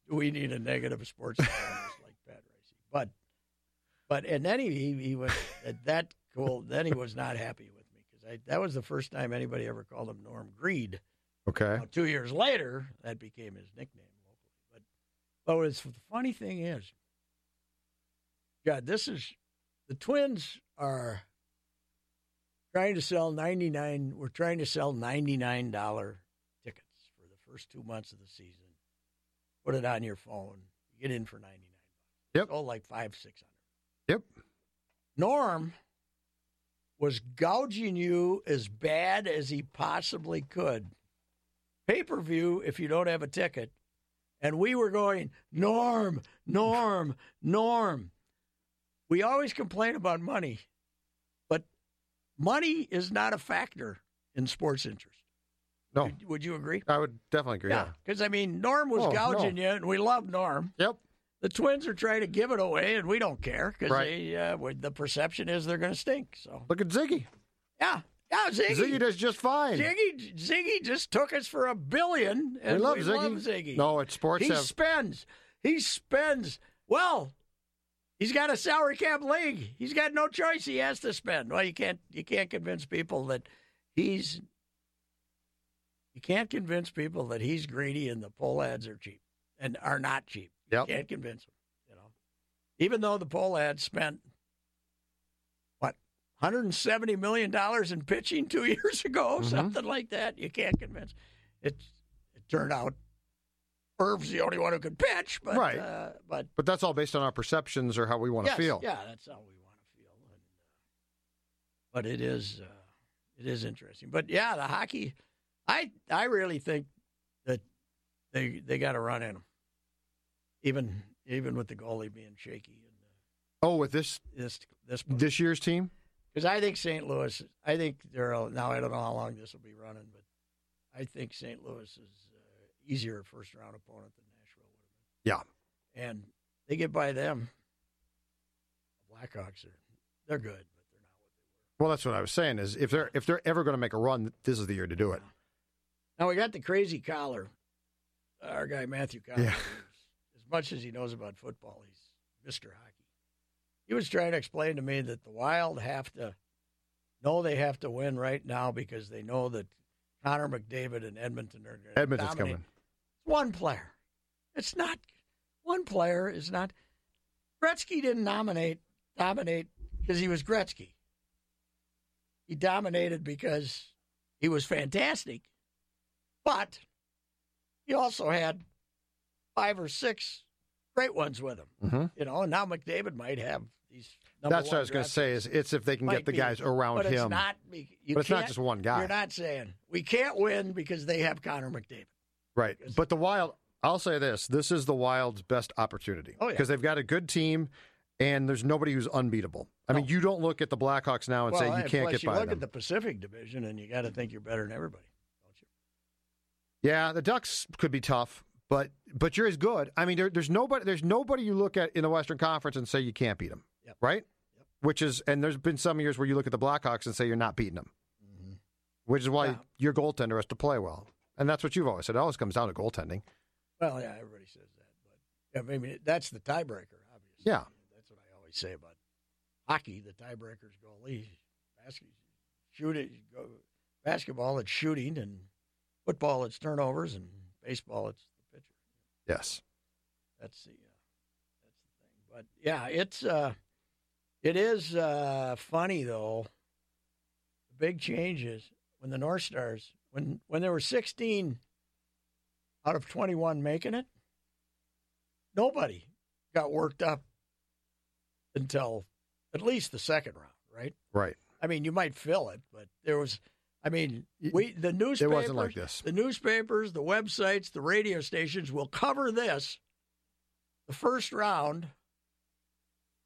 "Do we need a negative sports like Pat Reusse?" But but and then he he, he was that cool. Then he was not happy with me because that was the first time anybody ever called him Norm Greed. Okay. Now, two years later, that became his nickname locally. But but what's, the funny thing is, God, this is the Twins are trying to sell ninety nine. We're trying to sell ninety nine dollar tickets for the first two months of the season. Put it on your phone. Get in for ninety nine. Yep. Sold like five six hundred. Yep. Norm was gouging you as bad as he possibly could. Pay per view if you don't have a ticket. And we were going, Norm, Norm, Norm. We always complain about money, but money is not a factor in sports interest. No, Would, would you agree? I would definitely agree. Yeah. Because, I mean, Norm was Oh, gouging no. you, and we love Norm. Yep. The Twins are trying to give it away, and we don't care because Right. uh, the perception is they're going to stink. So, Look at Ziggy. yeah, yeah, Ziggy. Ziggy does just fine. Ziggy, Ziggy just took us for a billion, and we love we Ziggy. love Ziggy. No, it's sports. he have, spends. He spends. Well, he's got a salary cap league. He's got no choice. He has to spend. Well, you can't. You can't convince people that he's. You can't convince people that he's greedy and the Pohlads are cheap and are not cheap. Yep. You can't convince them. You know. even though the Pohlads spent what 170 million dollars in pitching two years ago, Mhm. something like that. You can't convince. It it turned out Irv's the only one who can pitch, but Right. uh, but But that's all based on our perceptions or how we want to yes, feel. Yeah, that's how we want to feel. And, uh, but it is uh, it is interesting. But yeah, the hockey, I I really think that they they got to run in them, even even with the goalie being shaky and Oh, with this uh, this this this year's team? because I think St. Louis. I think they're now. I don't know how long this will be running, but I think St. Louis is uh, easier first round opponent than Nashville would have been. Yeah. and they get by them. The Blackhawks are they're good, but they're not what they were. Well, that's what I was saying. Is if they're if they're ever going to make a run, this is the year to do it. Now we got the crazy Coller, our guy Matthew Coller. Yeah. Much as he knows about football, he's Mister Hockey. He was trying to explain to me that the Wild have to know they have to win right now because they know that Connor McDavid and Edmonton are going to Edmonton's dominate. coming. One player. It's not one player is not Gretzky didn't nominate dominate because he was Gretzky. He dominated because he was fantastic. But he also had five or six great ones with him. hmm You know, and now McDavid might have these number That's what I was going to say. Is it's if they can get the be, guys around but it's him. not you but it's not just one guy, You're not saying we can't win because they have Connor McDavid. right? But the Wild. I'll say this: this is the Wild's best opportunity Oh, yeah. because they've got a good team, and there's nobody who's unbeatable. I mean, you don't look at the Blackhawks now and well, say you can't get you by look at the Pacific Division and you got to think you're better than everybody, don't you? Yeah, the Ducks could be tough, but but you're as good. I mean, there, there's nobody there's nobody you look at in the Western Conference and say you can't beat them, Yep. right? Yep. Which is and there's been some years where you look at the Blackhawks and say you're not beating them, mm-hmm. which is why Yeah. your goaltender has to play well, and that's what you've always said. It always comes down to goaltending. Well, yeah, everybody says that, but I mean that's the tiebreaker, obviously. Yeah. that's what I always say about hockey. The tiebreaker's goalie. Basketball, shooting, basketball, it's shooting, and football, it's turnovers, and baseball, it's. Yes, That's the uh, that's the thing. But yeah, it's uh, it is uh, funny though. The big changes when the North Stars when when there were sixteen out of twenty one making it, nobody got worked up until at least the second round, right? right. I mean, you might fill it, but there was. I mean, we the newspapers. Wasn't like this. The newspapers, the websites, the radio stations will cover this, the first round,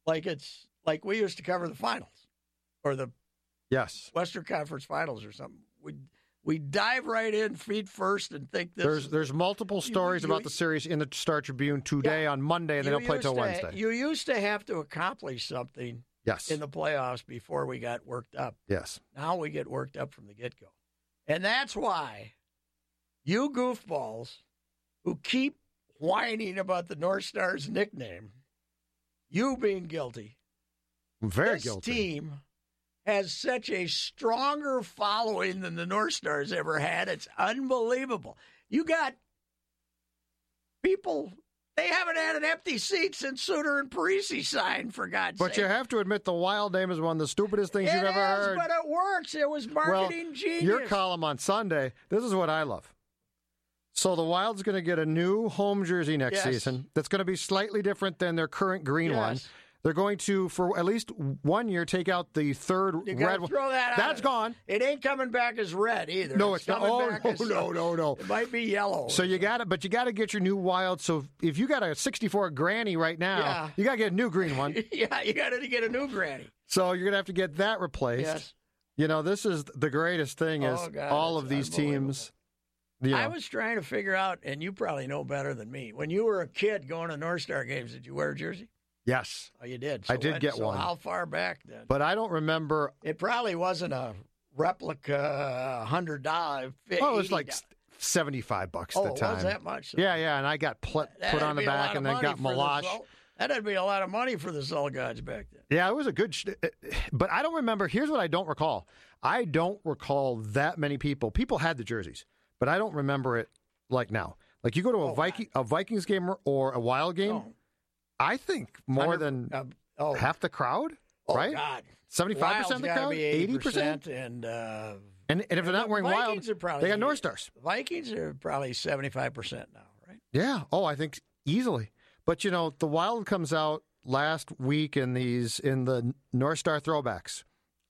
like it's like we used to cover the finals or the Yes, Western Conference Finals or something. We we dive right in feet first and think this. there's there's multiple stories you- about the series in the Star Tribune today on Monday, and they don't play till to- Wednesday. You used to have to accomplish something yes, in the playoffs before we got worked up. yes. Now we get worked up from the get go. And that's why you goofballs who keep whining about the North Stars nickname, you being guilty, I'm very this guilty. team has such a stronger following than the North Stars ever had. It's unbelievable. You got people. They haven't had an empty seat since Suter and Parise signed, for God's But sake. But you have to admit the Wild name is one of the stupidest things It you've ever is, heard. but it works. It was marketing genius. Your column on Sunday, this is what I love. So the Wild's going to get a new home jersey next Yes. season that's going to be slightly different than their current green one. They're going to, for at least one year, take out the third red one. throw that out. That's gone. It ain't coming back as red either. No, it's not. coming Oh, back no, as- no, no, no. It might be yellow. So you got it, but you got to get your new Wild. So if you got a 64 Granny right now, Yeah. you got to get a new green one. yeah, you got to get a new granny. so you're going to have to get that replaced. Yes. You know, this is the greatest thing is Oh, God, all of these teams. You know, I was trying to figure out, and you probably know better than me. When you were a kid going to North Star games, did you wear a jersey? Yes, Oh, you did. I did when- get so one. How far back then? but I don't remember It probably wasn't a replica hundred dollar. Oh, it was like seventy-five bucks at oh, the time. was that much? Yeah, yeah, and I got pl- put on the be a lot back and then got Malash. That'd be a lot of money for the gods back then. Yeah, it was a good. Sh- eh, eh, but I don't remember. Here's what I don't recall. I don't recall that many people. People had the jerseys, but I don't remember it like now. Like you go to a Oh, Viking a Vikings game or- or a Wild game, No. I think more than uh, oh, half the crowd, oh, right? God. Seventy-five percent of the crowd, be eighty percent, and uh, and, and if they're not wearing wild, Vikings are probably they got North Stars. Vikings are probably seventy-five percent now, right? Yeah. Oh, I think easily. But you know, the Wild comes out last week in these in the North Star throwbacks,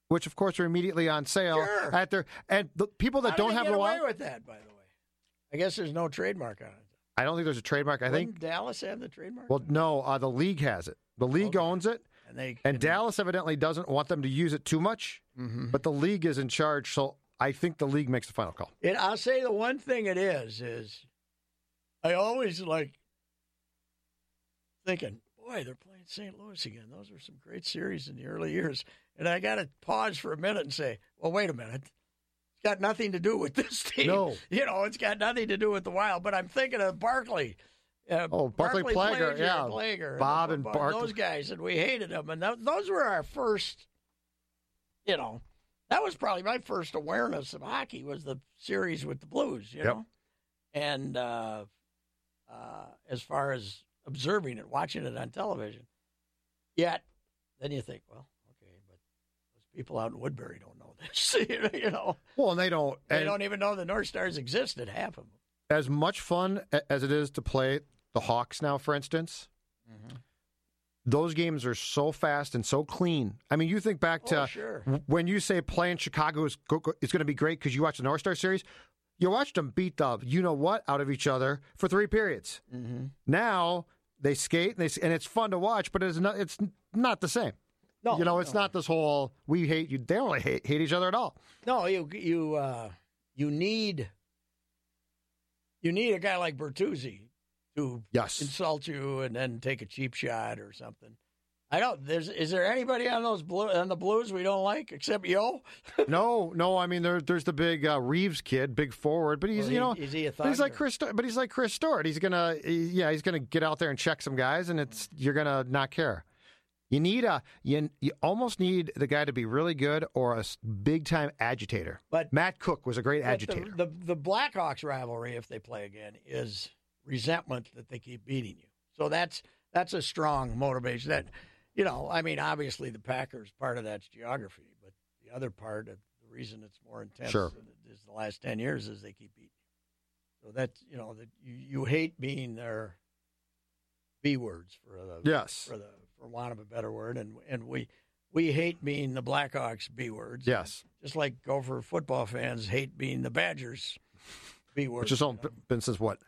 which of course are immediately on sale Sure. at their and the people that How don't have the away Wild. with that, by the way. I guess there's no trademark on it. I don't think there's a trademark. I think. Wouldn't Dallas have the trademark? Well, no, uh, the league has it. The league Okay. owns it, and they and Dallas evidently doesn't want them to use it too much. Mhm. But the league is in charge, so I think the league makes the final call. It, I'll say the one thing it is is I always like thinking, boy, they're playing St. Louis again. Those were some great series in the early years, and I got to pause for a minute and say, well, wait a minute. Got nothing to do with this team. No. you know, it's got nothing to do with the Wild. But I'm thinking of Barclay. Uh, Oh, Barclay Plager, Plager, yeah. Plager, Bob and Bar- Barclay. those guys, and we hated them. And th- those were our first, you know, that was probably my first awareness of hockey was the series with the Blues, you Yep. know. And uh, uh, as far as observing it, watching it on television, yet then you think, well, okay, but those people out in Woodbury don't know this, you know. Well, and they don't. They and don't even know the North Stars existed. Half of them. as much fun as it is to play the Hawks now, for instance, Mm-hmm. those games are so fast and so clean. I mean, you think back to Oh, sure. when you say playing Chicago is, is going to be great because you watch the North Star series. You watched them beat the you know what out of each other for three periods. Mm-hmm. Now they skate and, they, and it's fun to watch, but it's not. It's not the same. No, you know, it's no. not this whole we hate you. They don't really hate, hate each other at all. No, you you uh, you need you need a guy like Bertuzzi to Yes. insult you and then take a cheap shot or something. I don't. There's is there anybody on those blue on the Blues we don't like except Yo? no, no. I mean, there, there's the big uh, Reaves kid, big forward, but he's Well, you know is he a he's like Chris, but he's like Chris Stewart. He's gonna, he- yeah, he's gonna get out there and check some guys, and it's you're gonna not care. You need a you, you almost need the guy to be really good or a big time agitator. But- Matt Cooke was a great agitator. The, the the Blackhawks rivalry, if they play again, is resentment that they keep beating you. So that's that's a strong motivation. That you know, I mean, obviously the Packers part of that's geography, but the other part of the reason it's more intense Sure. is the last ten years is they keep beating you. So that's you know that you, you hate being their B words for the yes, for the for want of a better word, and and we we hate being the Blackhawks B words. yes, Just like Gopher football fans hate being the Badgers B words. which has only been since what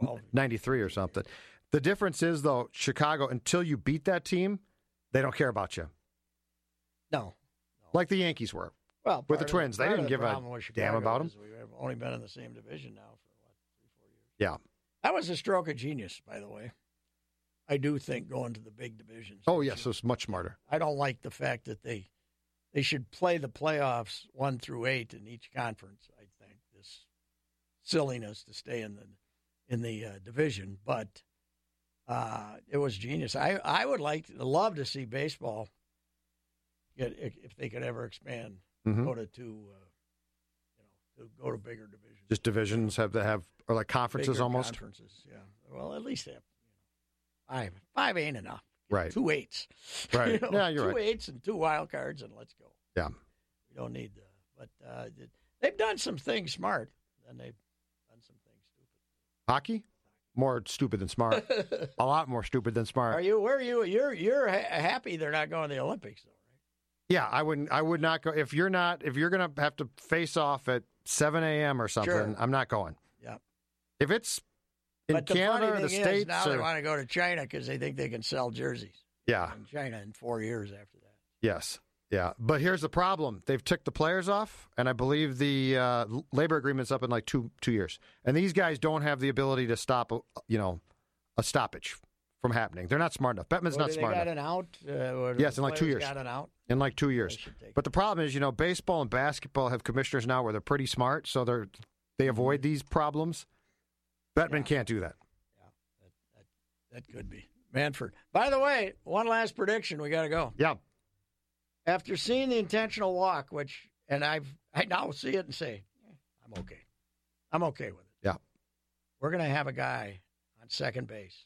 well, ninety three or something. The difference is though, Chicago until you beat that team, they don't care about you no. like the Yankees were. Well, With the Twins, they didn't the give a damn about them. We've only been in the same division now for what three, four years. Yeah. That was a stroke of genius, by the way. I do think going to the big divisions. Oh yes, it's much smarter. I don't like the fact that they they should play the playoffs one through eight in each conference. I think this silliness to stay in the in the uh, division, but uh, it was genius. I I would like to love to see baseball get if they could ever expand, Mhm. go to two, uh, you know, to go to bigger divisions, Just divisions have to have or like conferences Bigger almost. Conferences, yeah. Well, at least have you know, five. Five ain't enough. Right. Two eights. Right. You know, Yeah, you're two right. eights and two wild cards, and let's go. Yeah. We don't need the. But uh, they've done some things smart, and they've done some things stupid. Hockey, more stupid than smart. a lot more stupid than smart. Are you? Where are you? You're you're ha- happy they're not going to the Olympics, though, right? Yeah, I wouldn't. I would not go if you're not. If you're going to have to face off at 7 a.m. or something, Sure. I'm not going. Yeah. If it's in but the Canada or funny the thing states, is now they want to go to China because they think they can sell jerseys yeah, in China in four years after that. yes, yeah. But here's the problem: they've ticked the players off, and I believe the uh, labor agreement's up in like two two years, and these guys don't have the ability to stop, you know, a stoppage from happening. They're not smart enough. Bettman's What, not smart got enough an out. Uh, Yes, in like two years. Got an out. in like two years. But the problem is, you know, baseball and basketball have commissioners now where they're pretty smart, so they're they avoid these problems. Bettman. Yeah. can't do that. Yeah, That that could be Manfred. By the way, one last prediction. We got to go. Yeah, After seeing the intentional walk, which and I've I now see it and say, I'm okay. I'm okay with it. Yeah. We're going to have a guy on second base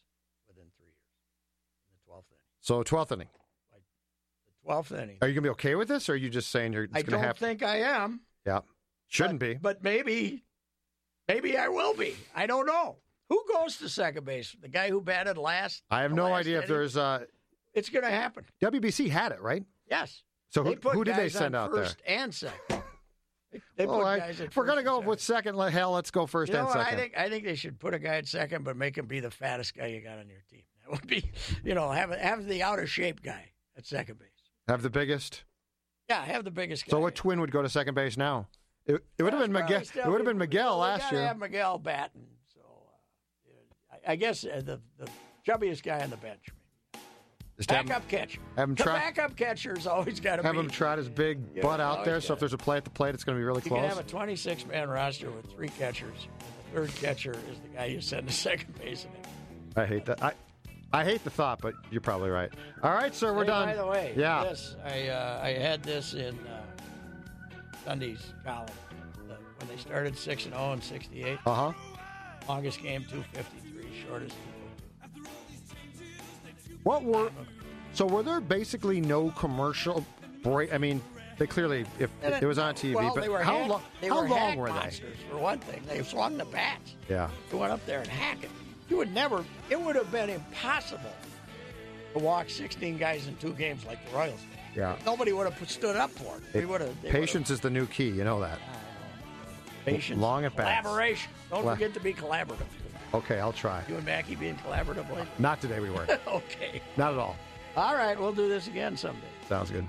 within three years in the twelfth inning. So 12th inning. The Twelfth inning. Are you going to be okay with this, or are you just saying you're? It's I going don't happen? think I am. Yeah, shouldn't but, be. But maybe, maybe I will be. I don't know. Who goes to second base? The guy who batted last. I have no idea if there's. Uh, It's going to happen. WBC had it right. Yes. So who, who did they send out there? first and second. They, they Well, put I- if we're going to go with second, let- hell, let's go first you know and second. I think I think they should put a guy at second, but make him be the fattest guy you got on your team. That would be, you know, have have the out of shape guy at second base. have the biggest. Yeah, have the biggest guy. So what twin would go to second base now? It, it would have been Miguel. It would have been Miguel last year. Have Miguel batting. So uh, I, I guess uh, the the chubbiest guy on the bench. Just have him, Backup catcher. have him the try- backup catcher's always got to have be. him trot his big Yeah, butt out there. So if there's a play at the plate, it's going to be really You close. can have a 26 man roster with three catchers. And the third catcher is the guy you send to second base. I hate that. I I hate the thought, but you're probably right. All right, sir, we're Hey, done. By the way, yeah. this I uh, I had this in uh, Sunday's column The- when they started six and zero and 68. Uh huh. Longest game 253, shortest What were so? Were there basically no commercial break? I mean, they clearly if And it was on TV, well, but they were how hack- long? They How were long were they? For one thing, they swung the bats. Yeah. They went up there and hack it. You would never. It would have been impossible to walk 16 guys in two games like the Royals. did. Yeah. Nobody would have stood up for it. We would have. they would've- Patience is the new key. You know that. Patience. Long at bats. Collaboration. Don't Colla- forget to be collaborative. Okay, I'll try. You and Mackie being collaborative? Not today. We weren't. okay. Not at all. All right, we'll do this again someday. Sounds good.